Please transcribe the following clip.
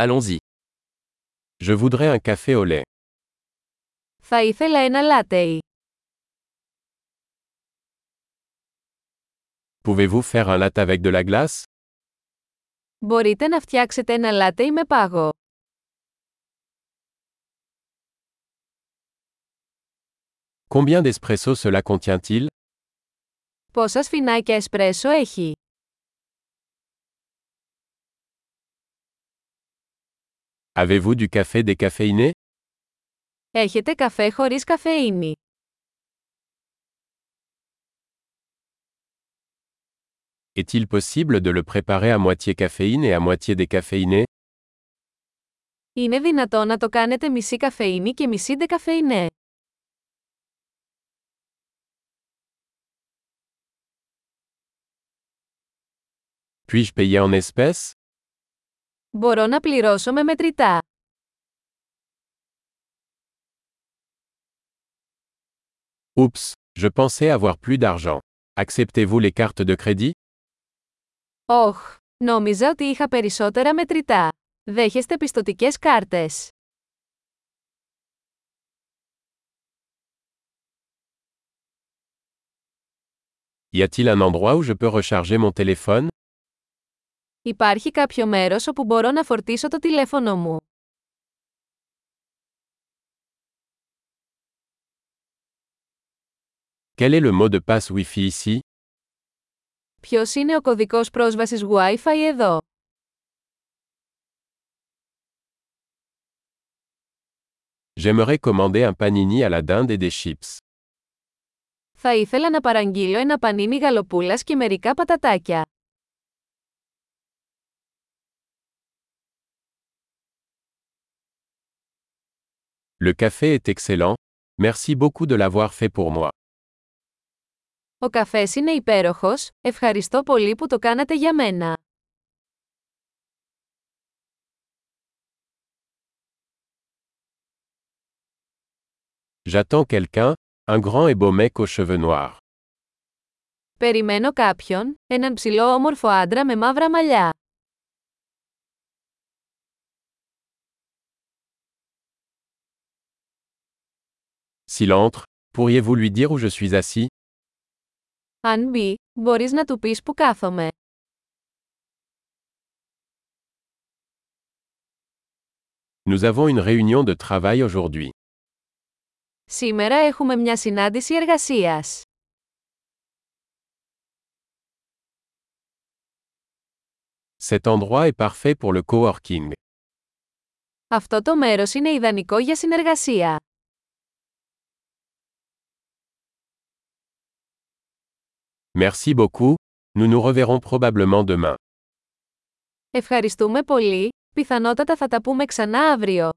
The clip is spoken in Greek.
Allons-y. Je voudrais un café au lait. Θα ήθελα ένα λάτεϊ. Pouvez-vous faire un latte avec de la glace Μπορείτε να φτιάξετε ένα λάτεϊ με πάγο. Combien d'espresso cela contient-il Πόσα σφινάκια εσπρέσο έχει. Avez-vous du café décaféiné Έχετε καφέ χωρίς καφεΐνη. Est-il possible de le préparer à moitié caféine et à moitié décaféiné Είναι δυνατό να το κάνετε μισή καφεΐνη και μισή ντεκαφεϊνέ. Puis-je payer en espèces Μπορώ να πληρώσω με μετρητά. Oups, je pensais avoir plus d'argent. Acceptez-vous les cartes de crédit Όχ, νόμιζα ότι είχα περισσότερα μετρητά. Δέχεστε πιστοτικές κάρτες. Y a-t-il un endroit où je peux recharger mon téléphone Υπάρχει κάποιο μέρος όπου μπορώ να φορτίσω το τηλέφωνο μου. Quel est le mot de passe Wi-Fi ici; Ποιος είναι ο κωδικός πρόσβασης Wi-Fi εδώ; J'aimerais commander un panini à la dinde et des chips. Θα ήθελα να παραγγείλω ένα πανίνι γαλοπούλας και μερικά πατατάκια. Le café est excellent. Merci beaucoup de l'avoir fait pour moi. Ο καφές είναι υπέροχος, ευχαριστώ πολύ που το κάνατε για μένα. J'attends quelqu'un, un grand et beau mec aux cheveux noirs. Περιμένω κάποιον, έναν ψηλό όμορφο άντρα με μαύρα μαλλιά. S'il entre, pourriez-vous lui dire où je suis assis Αν μπει, μπορείς να του πεις που κάθομαι. Nous avons une réunion de travail aujourd'hui. Σήμερα έχουμε μια συνάντηση εργασίας. Cet endroit est parfait pour le coworking. Αυτό το μέρος είναι ιδανικό για συνεργασία. Merci beaucoup, nous nous reverrons probablement demain. Ευχαριστούμε πολύ, πιθανότατα θα τα πούμε ξανά αύριο.